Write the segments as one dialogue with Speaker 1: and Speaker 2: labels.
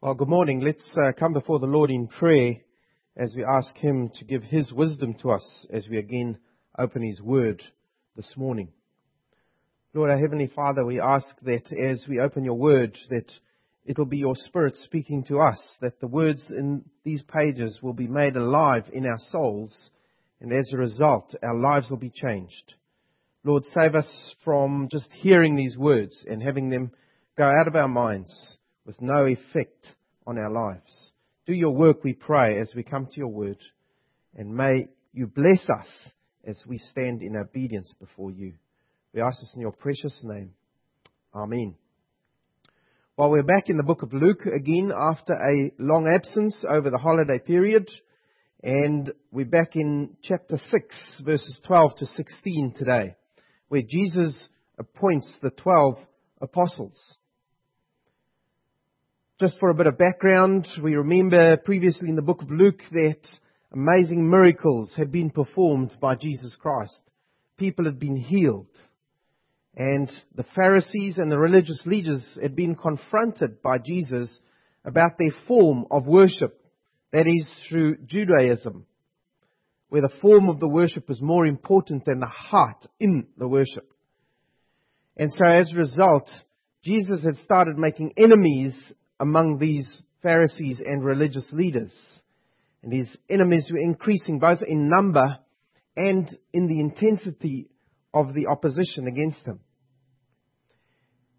Speaker 1: Well, good morning. Let's uh, come before the Lord in prayer as we ask Him to give His wisdom to us as we again open His Word this morning. Lord, our Heavenly Father, we ask that as we open Your Word, that it'll be Your Spirit speaking to us, that the words in these pages will be made alive in our souls, and as a result, our lives will be changed. Lord, save us from just hearing these words and having them go out of our minds with no effect on our lives. Do your work, we pray, as we come to your word, and may you bless us as we stand in obedience before you. We ask this in your precious name. Amen. Well, we're back in the book of Luke again after a long absence over the holiday period, and we're back in chapter 6, verses 12 to 16 today, where Jesus appoints the 12 apostles. Just for a bit of background, we remember previously in the book of Luke that amazing miracles had been performed by Jesus Christ. People had been healed. And the Pharisees and the religious leaders had been confronted by Jesus about their form of worship. That is through Judaism, where the form of the worship is more important than the heart in the worship. And so as a result, Jesus had started making enemies among these Pharisees and religious leaders. And his enemies were increasing both in number and in the intensity of the opposition against him.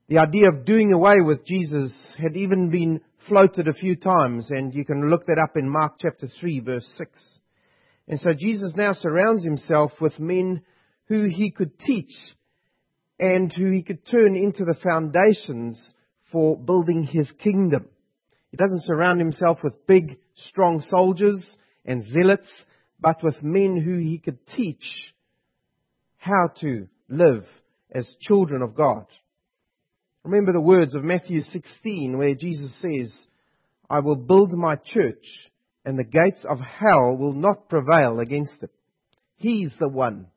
Speaker 1: The idea of doing away with Jesus had even been floated a few times, and you can look that up in Mark chapter 3, verse 6. And so Jesus now surrounds himself with men who he could teach and who he could turn into the foundations for building his kingdom. He doesn't surround himself with big, strong soldiers and zealots, but with men who he could teach how to live as children of God. Remember the words of Matthew 16 where Jesus says, I will build my church and the gates of hell will not prevail against it. He's the one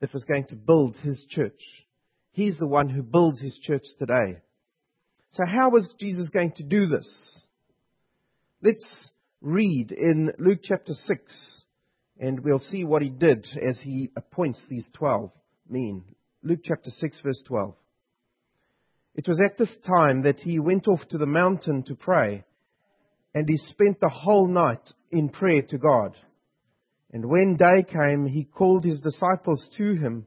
Speaker 1: that was going to build his church. He's the one who builds his church today. So how was Jesus going to do this? Let's read in Luke chapter 6 and we'll see what he did as he appoints these 12 men. Luke chapter 6 verse 12. It was at this time that he went off to the mountain to pray and he spent the whole night in prayer to God. And when day came, he called his disciples to him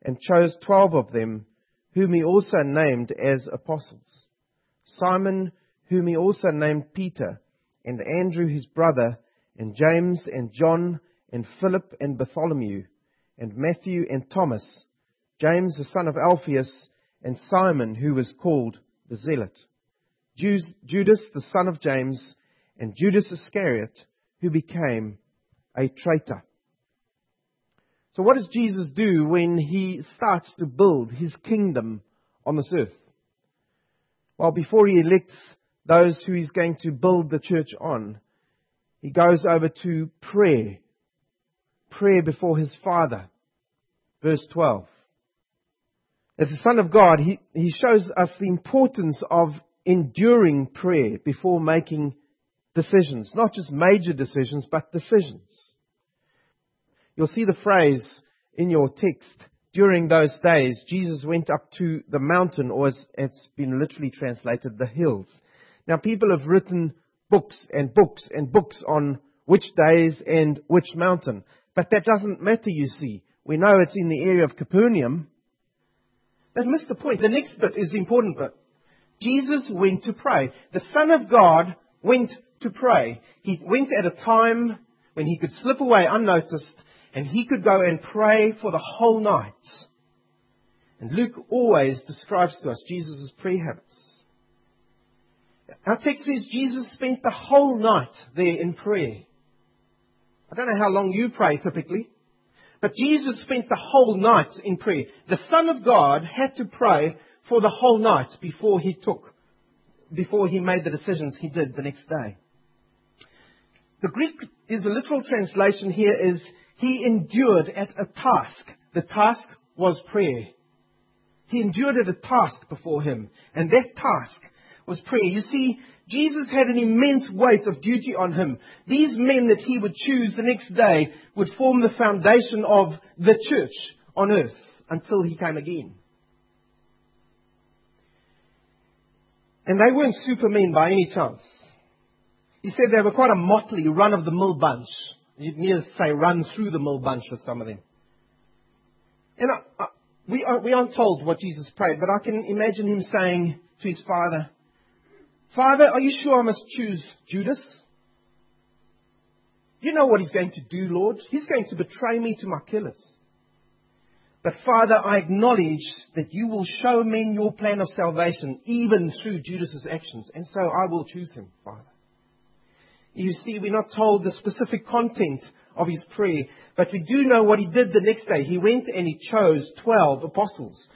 Speaker 1: and chose twelve of them, whom he also named as apostles. Simon, whom he also named Peter, and Andrew his brother, and James and John, and Philip and Bartholomew, and Matthew and Thomas, James the son of Alphaeus, and Simon who was called the Zealot, Judas the son of James, and Judas Iscariot, who became a traitor. So what does Jesus do when he starts to build his kingdom on this earth? Well, before he elects those who he's going to build the church on, he goes over to prayer. Prayer before his Father. Verse 12. As the Son of God, he, he shows us the importance of enduring prayer before making decisions. Not just major decisions, but decisions. You'll see the phrase in your text, during those days, Jesus went up to the mountain, or as it's been literally translated, the hills. Now, people have written books and books and books on which days and which mountain. But that doesn't matter, you see. We know it's in the area of Capernaum. That missed the point. The next bit is the important bit. Jesus went to pray. The Son of God went to pray. He went at a time when he could slip away unnoticed and he could go and pray for the whole night. And Luke always describes to us Jesus' prayer habits. Our text says Jesus spent the whole night there in prayer. I don't know how long you pray typically, but Jesus spent the whole night in prayer. The Son of God had to pray for the whole night before he took, before he made the decisions he did the next day. The Greek is a literal translation here is he endured at a task. The task was prayer. He endured at a task before him, and that task was prayer. You see, Jesus had an immense weight of duty on him. These men that he would choose the next day would form the foundation of the church on earth until he came again. And they weren't supermen by any chance. He said they were quite a motley, run of the mill bunch. You'd near say run through the mill bunch with some of them. And I, I, we, are, we aren't told what Jesus prayed, but I can imagine him saying to his father, Father, are you sure I must choose Judas? You know what he's going to do, Lord. He's going to betray me to my killers. But Father, I acknowledge that you will show men your plan of salvation even through Judas's actions. And so I will choose him, Father. You see, we're not told the specific content of his prayer, but we do know what he did the next day. He went and he chose 12 apostles.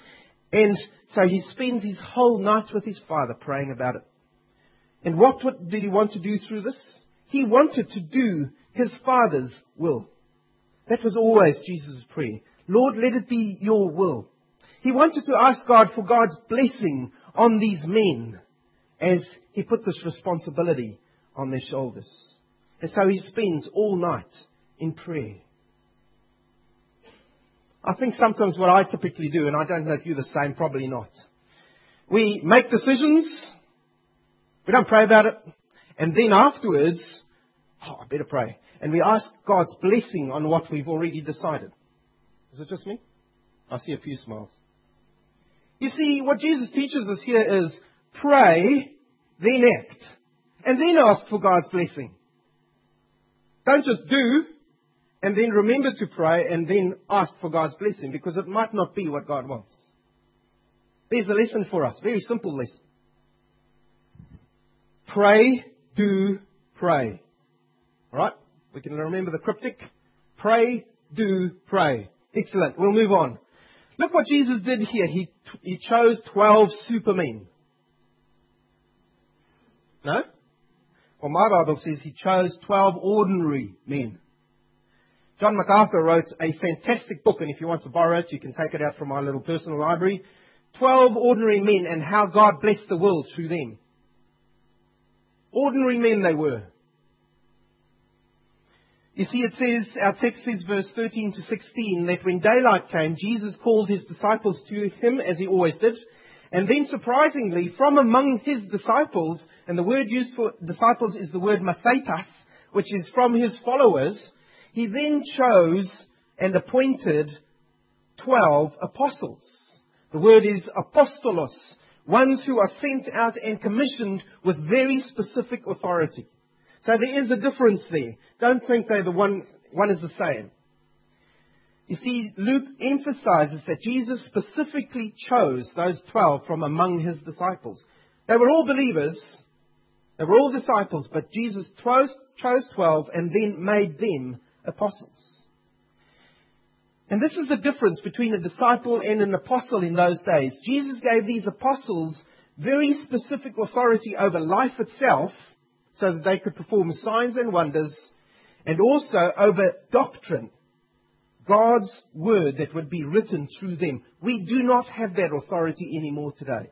Speaker 1: And so he spends his whole night with his father praying about it. And what did he want to do through this? He wanted to do his Father's will. That was always Jesus' prayer. Lord, let it be your will. He wanted to ask God for God's blessing on these men as he put this responsibility on their shoulders. And so he spends all night in prayer. I think sometimes what I typically do, and I don't know if you're the same, probably not. We make decisions we don't pray about it. And then afterwards, oh, I better pray. And we ask God's blessing on what we've already decided. Is it just me? I see a few smiles. You see, what Jesus teaches us here is pray, then act, and then ask for God's blessing. Don't just do, and then remember to pray, and then ask for God's blessing, because it might not be what God wants. There's a lesson for us, very simple lesson. Pray, do, pray. Alright? We can remember the cryptic. Pray, do, pray. Excellent. We'll move on. Look what Jesus did here. He, he chose 12 supermen. No? Well, my Bible says he chose 12 ordinary men. John MacArthur wrote a fantastic book, and if you want to borrow it, you can take it out from my little personal library. 12 ordinary men and how God blessed the world through them. Ordinary men they were. You see, it says, our text says, verse 13 to 16, that when daylight came, Jesus called his disciples to him, as he always did. And then, surprisingly, from among his disciples, and the word used for disciples is the word mathetas, which is from his followers, he then chose and appointed 12 apostles. The word is apostolos, ones who are sent out and commissioned with very specific authority. So there is a difference there. Don't think they're the one, one is the same. You see, Luke emphasizes that Jesus specifically chose those 12 from among his disciples. They were all believers. They were all disciples, but Jesus chose, chose 12 and then made them apostles. And this is the difference between a disciple and an apostle in those days. Jesus gave these apostles very specific authority over life itself so that they could perform signs and wonders and also over doctrine. God's word that would be written through them. We do not have that authority anymore today.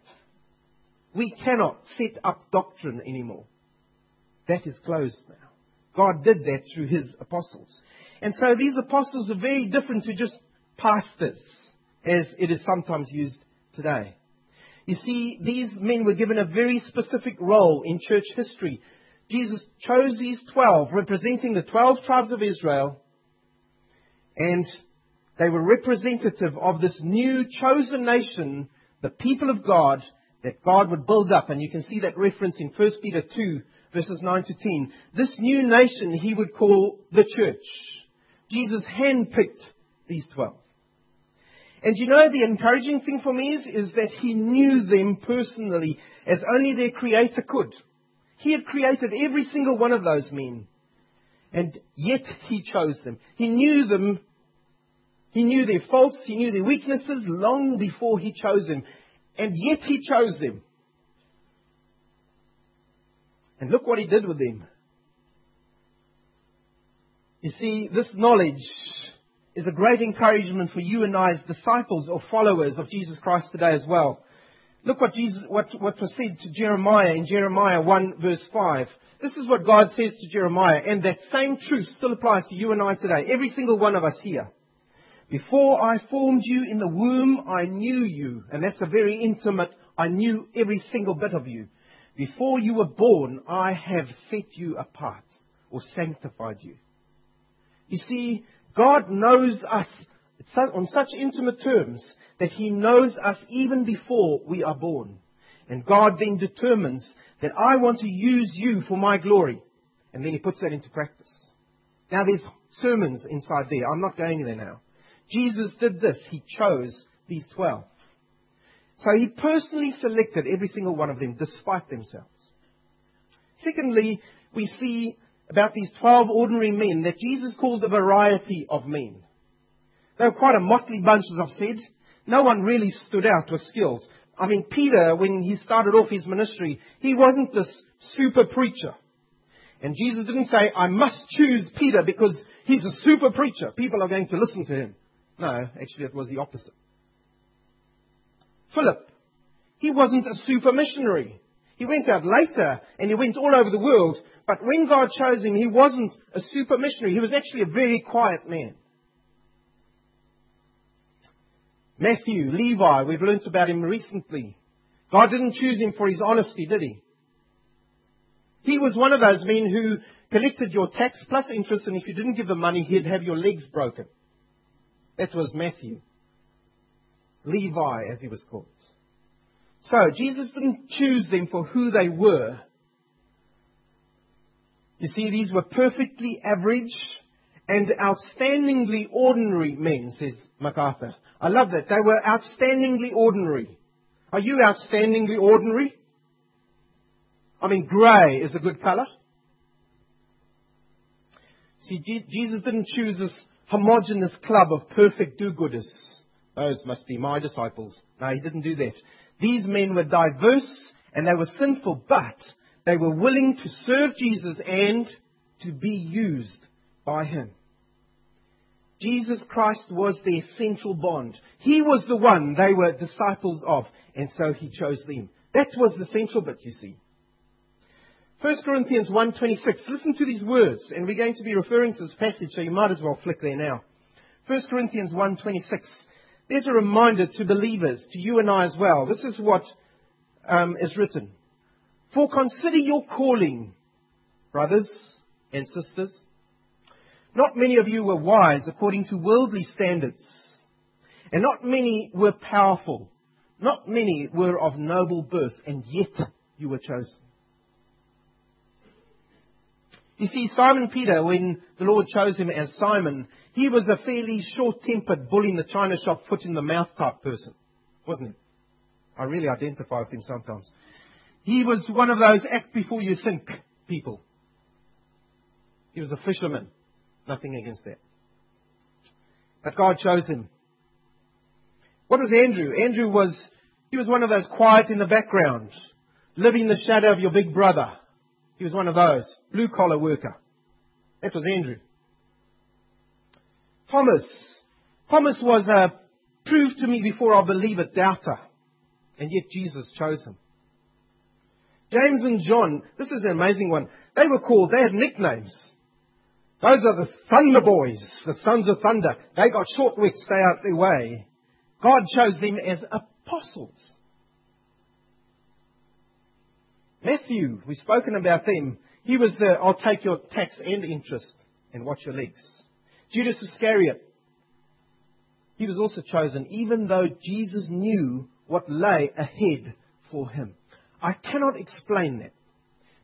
Speaker 1: We cannot set up doctrine anymore. That is closed now. God did that through his apostles. And so these apostles are very different to just pastors, as it is sometimes used today. You see, these men were given a very specific role in church history. Jesus chose these 12, representing the 12 tribes of Israel, and they were representative of this new chosen nation, the people of God, that God would build up. And you can see that reference in 1 Peter 2, verses 9 to 10. This new nation he would call the church. Jesus handpicked these 12. And you know, the encouraging thing for me is, is that he knew them personally as only their creator could. He had created every single one of those men. And yet he chose them. He knew them. He knew their faults. He knew their weaknesses long before he chose them. And yet he chose them. And look what he did with them. You see, this knowledge is a great encouragement for you and I as disciples or followers of Jesus Christ today as well. Look what, Jesus, what, what was said to Jeremiah in Jeremiah 1 verse 5. This is what God says to Jeremiah, and that same truth still applies to you and I today, every single one of us here. Before I formed you in the womb, I knew you. And that's a very intimate, I knew every single bit of you. Before you were born, I have set you apart or sanctified you. You see, God knows us on such intimate terms that He knows us even before we are born. And God then determines that I want to use you for my glory. And then He puts that into practice. Now there's sermons inside there. I'm not going there now. Jesus did this. He chose these twelve. So He personally selected every single one of them despite themselves. Secondly, we see about these twelve ordinary men that Jesus called a variety of men. They were quite a motley bunch, as I've said. No one really stood out with skills. I mean, Peter, when he started off his ministry, he wasn't this super preacher. And Jesus didn't say, I must choose Peter because he's a super preacher. People are going to listen to him. No, actually it was the opposite. Philip, he wasn't a super missionary. He went out later and he went all over the world. But when God chose him, he wasn't a super missionary. He was actually a very quiet man. Matthew, Levi, we've learnt about him recently. God didn't choose him for his honesty, did he? He was one of those men who collected your tax plus interest, and if you didn't give the money, he'd have your legs broken. That was Matthew. Levi, as he was called. So, Jesus didn't choose them for who they were. You see, these were perfectly average and outstandingly ordinary men, says MacArthur. I love that. They were outstandingly ordinary. Are you outstandingly ordinary? I mean, grey is a good color. See, Jesus didn't choose this homogenous club of perfect do-gooders. Those must be my disciples. No, he didn't do that. These men were diverse and they were sinful, but they were willing to serve Jesus and to be used by him. Jesus Christ was their central bond. He was the one they were disciples of, and so he chose them. That was the central bit, you see. 1 Corinthians 1.26. Listen to these words, and we're going to be referring to this passage, so you might as well flick there now. 1 Corinthians 1.26. There's a reminder to believers, to you and I as well. This is what um, is written. For consider your calling, brothers and sisters. Not many of you were wise according to worldly standards, and not many were powerful. Not many were of noble birth, and yet you were chosen. You see, Simon Peter, when the Lord chose him as Simon, he was a fairly short-tempered, bull in the china shop, foot in the mouth type person, wasn't he? I really identify with him sometimes. He was one of those act before you think people. He was a fisherman. Nothing against that. But God chose him. What was Andrew? Andrew was, he was one of those quiet in the background, living in the shadow of your big brother. He was one of those, blue collar worker. That was Andrew. Thomas. Thomas was uh, a prove to me before I believe it doubter. And yet Jesus chose him. James and John, this is an amazing one. They were called, they had nicknames. Those are the Thunder Boys, the sons of thunder. They got short wits, stay out their way. God chose them as apostles. Matthew, we've spoken about them. He was the, I'll take your tax and interest and watch your legs. Judas Iscariot, he was also chosen, even though Jesus knew what lay ahead for him. I cannot explain that.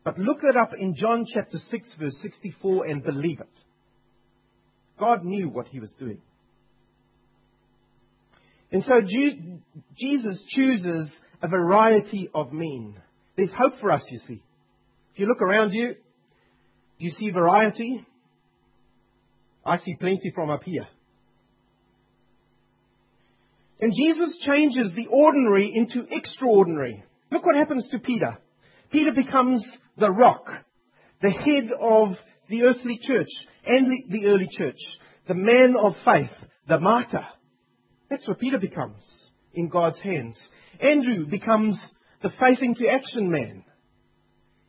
Speaker 1: But look it up in John chapter 6 verse 64 and believe it. God knew what he was doing. And so Jesus chooses a variety of men. There's hope for us, you see. If you look around you, you see variety? I see plenty from up here. And Jesus changes the ordinary into extraordinary. Look what happens to Peter. Peter becomes the rock, the head of the earthly church and the, the early church, the man of faith, the martyr. That's what Peter becomes in God's hands. Andrew becomes the faith into action man.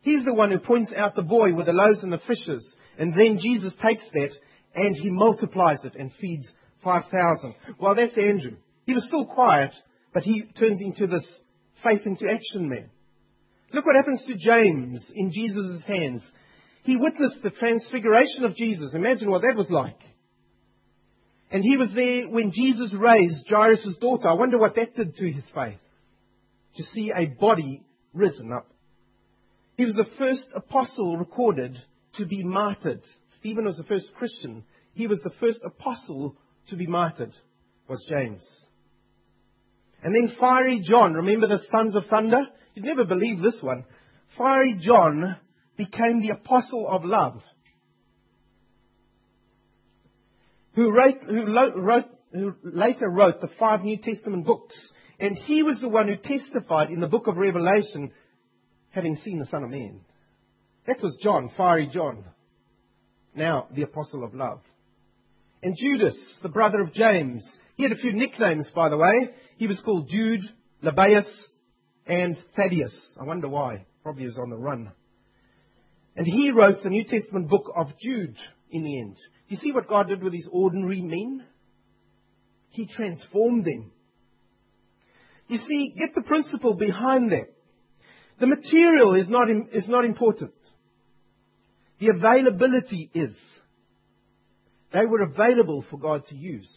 Speaker 1: He's the one who points out the boy with the loaves and the fishes. And then Jesus takes that and he multiplies it and feeds 5,000. Well, that's Andrew. He was still quiet, but he turns into this faith into action man. Look what happens to James in Jesus' hands. He witnessed the transfiguration of Jesus. Imagine what that was like. And he was there when Jesus raised Jairus' daughter. I wonder what that did to his faith. To see a body risen up. He was the first apostle recorded to be martyred. Stephen was the first Christian. He was the first apostle to be martyred, was James. And then Fiery John, remember the sons of thunder? You'd never believe this one. Fiery John became the apostle of love. Who, wrote, who, wrote, who later wrote the five New Testament books. And he was the one who testified in the book of Revelation, having seen the Son of Man. That was John, fiery John. Now, the apostle of love. And Judas, the brother of James. He had a few nicknames, by the way. He was called Jude, Lebbaeus, and Thaddeus. I wonder why. Probably was on the run. And he wrote the New Testament book of Jude in the end. You see what God did with these ordinary men? He transformed them. You see, get the principle behind that. The material is not, is not important. The availability is. They were available for God to use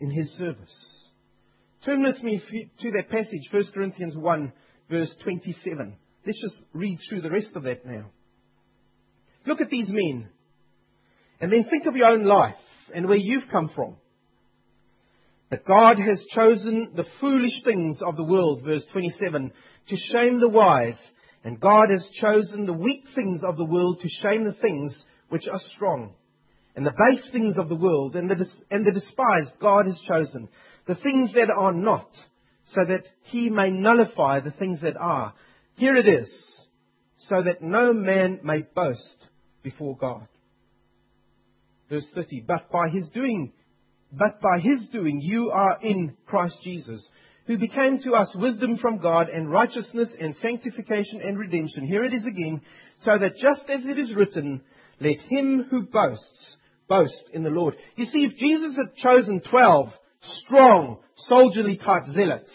Speaker 1: in His service. Turn with me to that passage, 1 Corinthians 1, verse 27. Let's just read through the rest of that now. Look at these men. And then think of your own life and where you've come from. That God has chosen the foolish things of the world, verse 27, to shame the wise. And God has chosen the weak things of the world to shame the things which are strong. And the base things of the world and the, and the despised God has chosen. The things that are not, so that he may nullify the things that are. Here it is, so that no man may boast before God. Verse 30, but by his doing, but by his doing you are in Christ Jesus, who became to us wisdom from God and righteousness and sanctification and redemption. Here it is again, so that just as it is written, let him who boasts boast in the Lord. You see, if Jesus had chosen 12 strong, soldierly type zealots,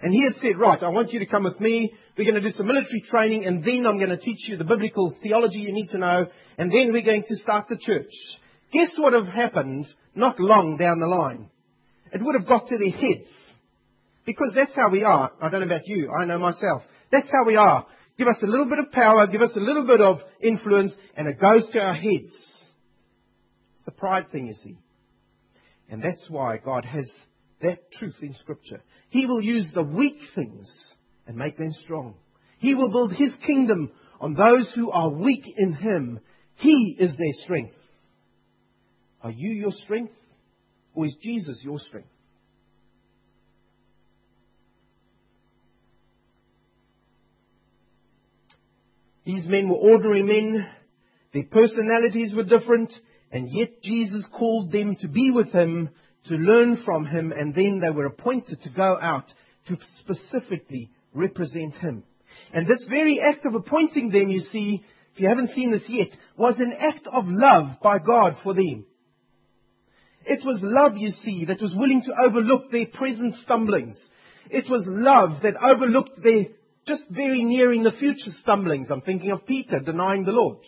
Speaker 1: and he had said, right, I want you to come with me, we're going to do some military training, and then I'm going to teach you the biblical theology you need to know, and then we're going to start the church. Guess what would have happened not long down the line? It would have got to their heads. Because that's how we are. I don't know about you, I know myself. That's how we are. Give us a little bit of power, give us a little bit of influence, and it goes to our heads. It's the pride thing, you see. And that's why God has that truth in Scripture. He will use the weak things and make them strong. He will build His kingdom on those who are weak in Him. He is their strength. Are you your strength? Or is Jesus your strength? These men were ordinary men. Their personalities were different. And yet Jesus called them to be with him, to learn from him, and then they were appointed to go out to specifically represent him. And this very act of appointing them, you see, if you haven't seen this yet, was an act of love by God for them. It was love, you see, that was willing to overlook their present stumblings. It was love that overlooked their just very nearing the future stumblings. I'm thinking of Peter denying the Lord.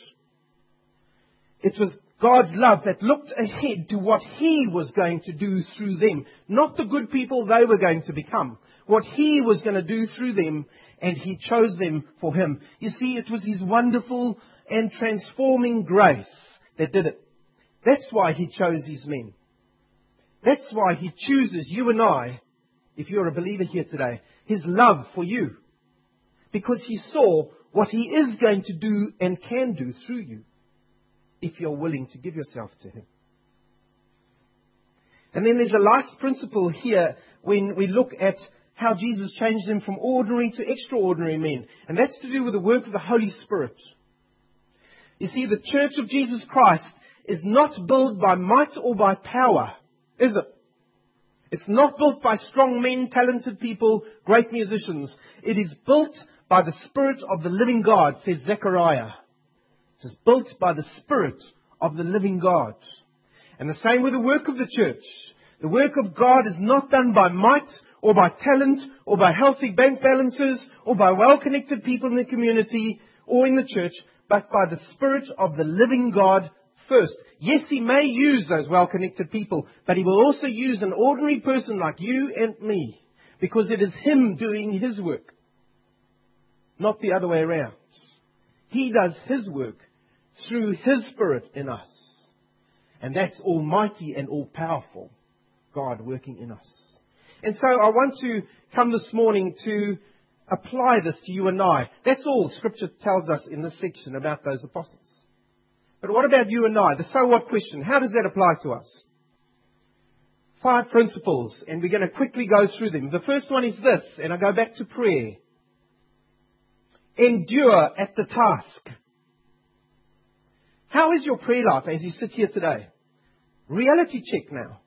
Speaker 1: It was God's love that looked ahead to what He was going to do through them. Not the good people they were going to become. What He was going to do through them, and He chose them for Him. You see, it was His wonderful and transforming grace that did it. That's why He chose His men. That's why He chooses you and I, if you're a believer here today, His love for you. Because He saw what He is going to do and can do through you, if you're willing to give yourself to Him. And then there's a last principle here when we look at how Jesus changed them from ordinary to extraordinary men. And that's to do with the work of the Holy Spirit. You see, the church of Jesus Christ is not built by might or by power is it? It's not built by strong men, talented people, great musicians. It is built by the Spirit of the living God, says Zechariah. It is built by the Spirit of the living God. And the same with the work of the church. The work of God is not done by might or by talent or by healthy bank balances or by well-connected people in the community or in the church, but by the Spirit of the living God first. Yes, He may use those well-connected people, but He will also use an ordinary person like you and me because it is Him doing His work, not the other way around. He does His work through His Spirit in us. And that's almighty and all powerful God working in us. And so I want to come this morning to apply this to you and I. That's all Scripture tells us in this section about those apostles. But what about you and I? The so what question. How does that apply to us? Five principles, and we're going to quickly go through them. The first one is this, and I go back to prayer. Endure at the task. How is your prayer life as you sit here today? Reality check now.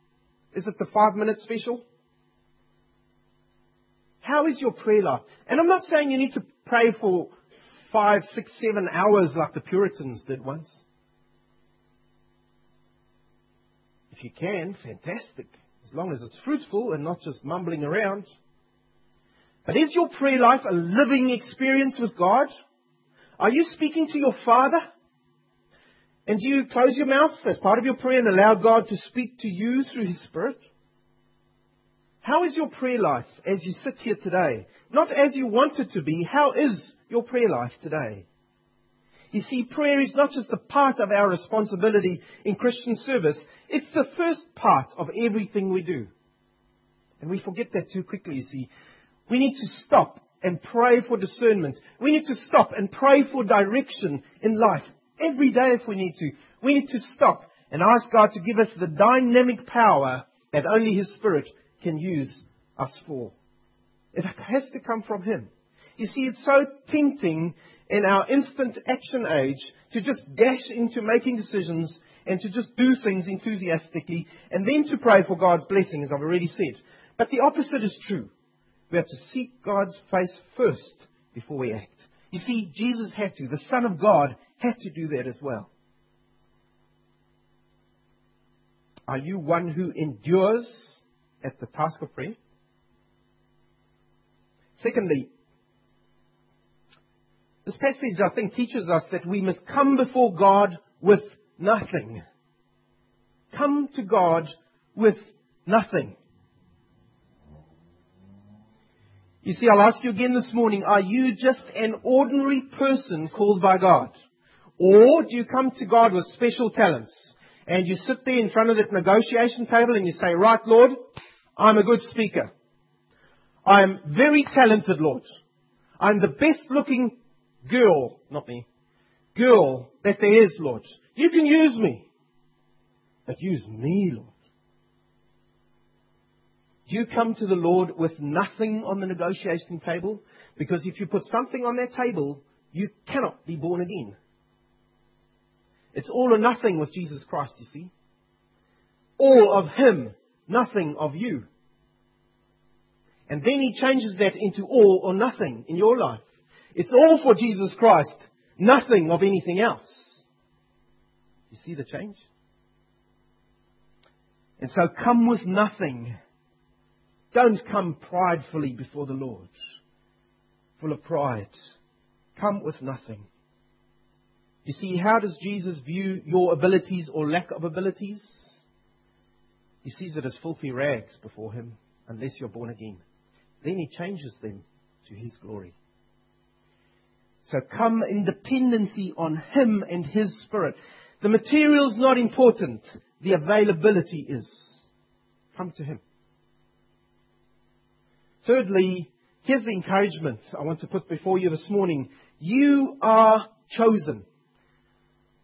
Speaker 1: Is it the five minute special? How is your prayer life? And I'm not saying you need to pray for five, six, seven hours like the Puritans did once. If you can, fantastic. As long as it's fruitful and not just mumbling around. But is your prayer life a living experience with God? Are you speaking to your Father? And do you close your mouth as part of your prayer and allow God to speak to you through His Spirit? How is your prayer life as you sit here today? Not as you want it to be. How is your prayer life today? You see, prayer is not just a part of our responsibility in Christian service. It's the first part of everything we do. And we forget that too quickly, you see. We need to stop and pray for discernment. We need to stop and pray for direction in life every day if we need to. We need to stop and ask God to give us the dynamic power that only His Spirit can use us for. It has to come from Him. You see, it's so tempting in our instant action age to just dash into making decisions and to just do things enthusiastically and then to pray for God's blessing, as I've already said. But the opposite is true. We have to seek God's face first before we act. You see, Jesus had to. The Son of God had to do that as well. Are you one who endures at the task of prayer? Secondly, this passage, I think, teaches us that we must come before God with nothing. Come to God with nothing. You see, I'll ask you again this morning, are you just an ordinary person called by God? Or do you come to God with special talents? And you sit there in front of that negotiation table and you say, right, Lord, I'm a good speaker. I'm very talented, Lord. I'm the best looking girl, not me, girl that there is, Lord. You can use me. But use me, Lord. You come to the Lord with nothing on the negotiation table? Because if you put something on that table, you cannot be born again. It's all or nothing with Jesus Christ, you see. All of Him, nothing of you. And then He changes that into all or nothing in your life. It's all for Jesus Christ, nothing of anything else. You see the change? And so come with nothing. Don't come pridefully before the Lord, full of pride. Come with nothing. You see, how does Jesus view your abilities or lack of abilities? He sees it as filthy rags before him, unless you're born again. Then he changes them to his glory. So come in dependency on him and his spirit. The material's not important. The availability is. Come to him. Thirdly, here's the encouragement I want to put before you this morning. You are chosen.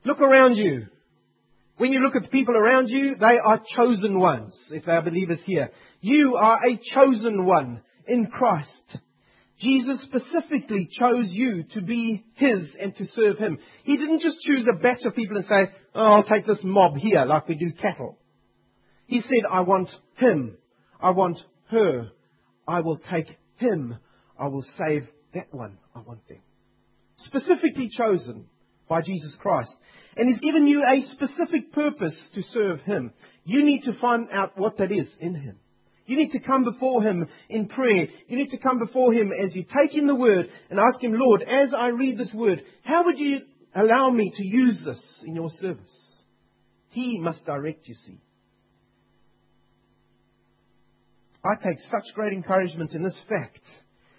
Speaker 1: Look around you. When you look at the people around you, they are chosen ones, if they are believers here. You are a chosen one in Christ. Jesus specifically chose you to be His and to serve Him. He didn't just choose a batch of people and say, oh, I'll take this mob here like we do cattle. He said, I want Him. I want her. I will take him. I will save that one. I want them. Specifically chosen by Jesus Christ. And He's given you a specific purpose to serve Him. You need to find out what that is in Him. You need to come before Him in prayer. You need to come before Him as you take in the Word and ask Him, Lord, as I read this Word, how would you allow me to use this in your service? He must direct, you see. I take such great encouragement in this fact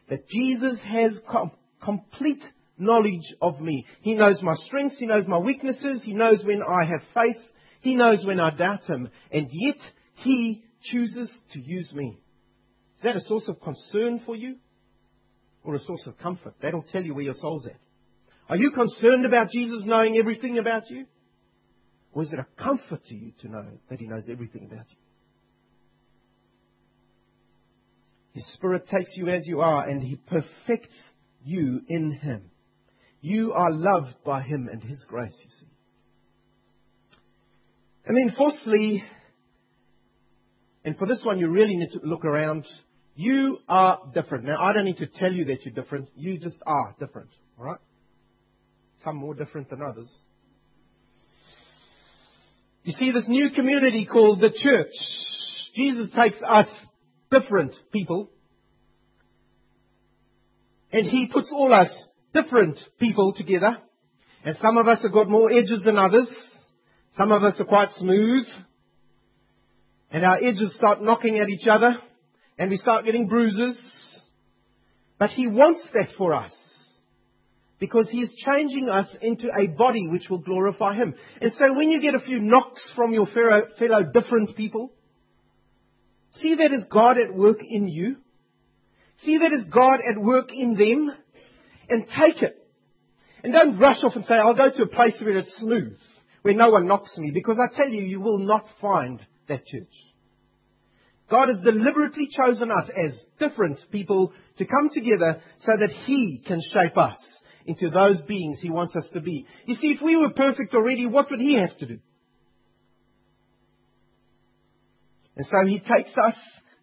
Speaker 1: that Jesus has com- complete knowledge of me. He knows my strengths, He knows my weaknesses, He knows when I have faith, He knows when I doubt Him, and yet He chooses to use me. Is that a source of concern for you? Or a source of comfort? That'll tell you where your soul's at. Are you concerned about Jesus knowing everything about you? Or is it a comfort to you to know that He knows everything about you? His Spirit takes you as you are and He perfects you in Him. You are loved by Him and His grace, you see. And then fourthly, for this one you really need to look around, you are different. Now I don't need to tell you that you're different. You just are different. Alright? Some more different than others. You see this new community called the church. Jesus takes us different people. And he puts all us different people together. And some of us have got more edges than others. Some of us are quite smooth. And our edges start knocking at each other. And we start getting bruises. But he wants that for us. Because he is changing us into a body which will glorify him. And so when you get a few knocks from your fellow, different people, See that as God at work in you. See that as God at work in them. And take it. And don't rush off and say, I'll go to a place where it's smooth, where no one knocks me. Because I tell you, you will not find that church. God has deliberately chosen us as different people to come together so that He can shape us into those beings He wants us to be. You see, if we were perfect already, what would He have to do? And so he takes us,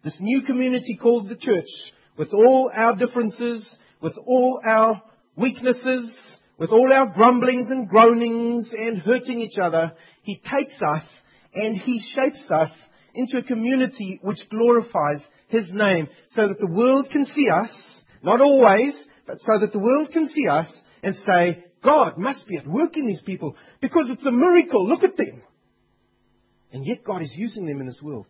Speaker 1: this new community called the church, with all our differences, with all our weaknesses, with all our grumblings and groanings and hurting each other, he takes us and he shapes us into a community which glorifies his name so that the world can see us, not always, but so that the world can see us and say, God must be at work in these people because it's a miracle. Look at them. And yet God is using them in this world.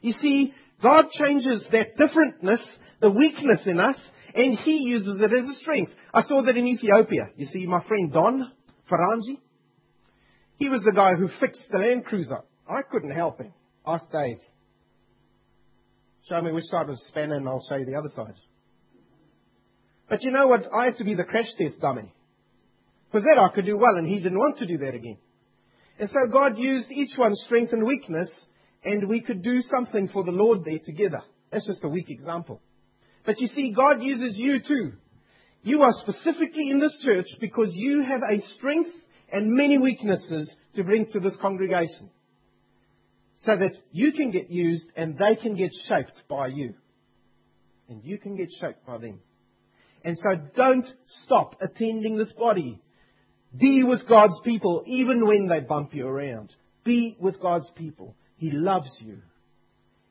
Speaker 1: You see, God changes that differentness, the weakness in us, and He uses it as a strength. I saw that in Ethiopia. You see, my friend Don Faranji, he was the guy who fixed the Land Cruiser. I couldn't help him. Ask Dave. Show me which side was spanner and I'll show you the other side. But you know what? I had to be the crash test dummy. Because that I could do well and he didn't want to do that again. And so God used each one's strength and weakness and we could do something for the Lord there together. That's just a weak example. But you see, God uses you too. You are specifically in this church because you have a strength and many weaknesses to bring to this congregation. So that you can get used and they can get shaped by you. And you can get shaped by them. And so don't stop attending this body. Be with God's people even when they bump you around. Be with God's people. He loves you.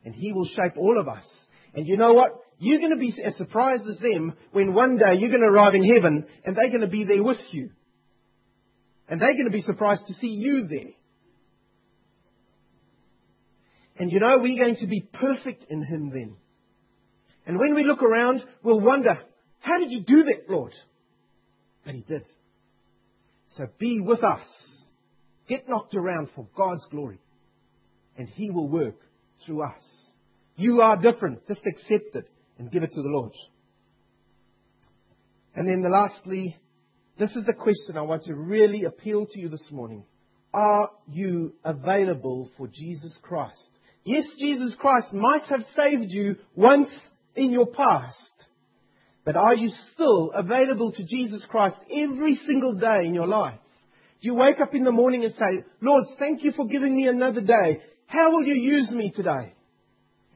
Speaker 1: And He will shape all of us. And you know what? You're going to be as surprised as them when one day you're going to arrive in heaven and they're going to be there with you. And they're going to be surprised to see you there. And you know, we're going to be perfect in Him then. And when we look around, we'll wonder, how did you do that, Lord? But He did. So be with us. Get knocked around for God's glory and He will work through us. You are different. Just accept it and give it to the Lord. And then the lastly, this is the question I want to really appeal to you this morning. Are you available for Jesus Christ? Yes, Jesus Christ might have saved you once in your past. But are you still available to Jesus Christ every single day in your life? Do you wake up in the morning and say, Lord, thank you for giving me another day. How will you use me today?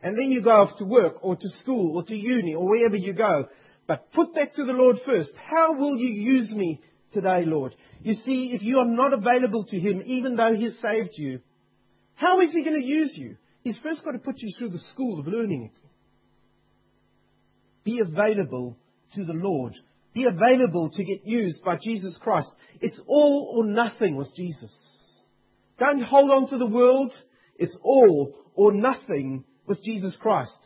Speaker 1: And then you go off to work or to school or to uni or wherever you go. But put that to the Lord first. How will you use me today, Lord? You see, if you are not available to Him, even though He saved you, how is He going to use you? He's first got to put you through the school of learning it. Be available to the Lord. Be available to get used by Jesus Christ. It's all or nothing with Jesus. Don't hold on to the world. It's all or nothing with Jesus Christ.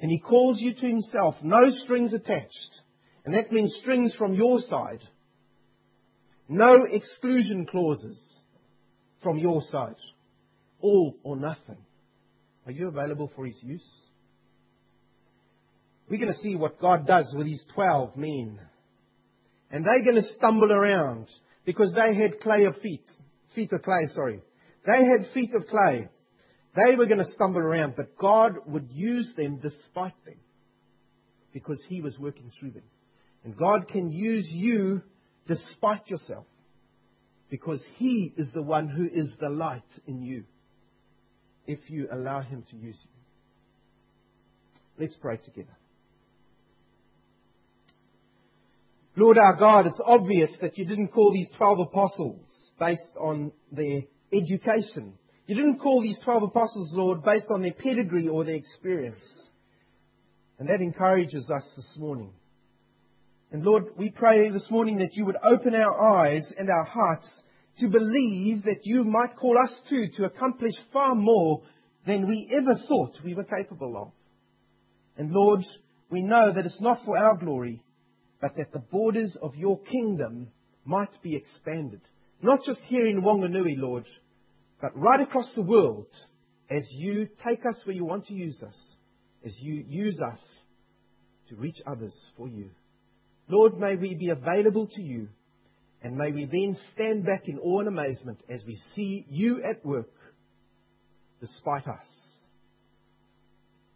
Speaker 1: And He calls you to Himself, no strings attached. And that means strings from your side. No exclusion clauses from your side. All or nothing. Are you available for His use? We're going to see what God does with these 12 men. And they're going to stumble around because they had clay of feet. Feet of clay, sorry. They had feet of clay. They were going to stumble around, but God would use them despite them because He was working through them. And God can use you despite yourself because He is the one who is the light in you if you allow Him to use you. Let's pray together. Lord our God, it's obvious that you didn't call these 12 apostles based on their education. You didn't call these 12 apostles, Lord, based on their pedigree or their experience. And that encourages us this morning. And Lord, we pray this morning that you would open our eyes and our hearts to believe that you might call us too to accomplish far more than we ever thought we were capable of. And Lord, we know that it's not for our glory, but that the borders of your kingdom might be expanded. Not just here in Wanganui, Lord, but right across the world as you take us where you want to use us, as you use us to reach others for you. Lord, may we be available to you, and may we then stand back in awe and amazement as we see you at work despite us.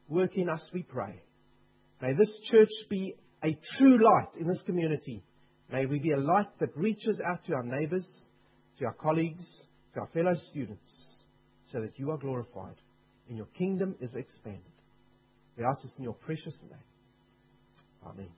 Speaker 1: Work in us, we pray. May this church be a true light in this community. May we be a light that reaches out to our neighbors, to our colleagues, to our fellow students, so that you are glorified and your kingdom is expanded. We ask this in your precious name. Amen.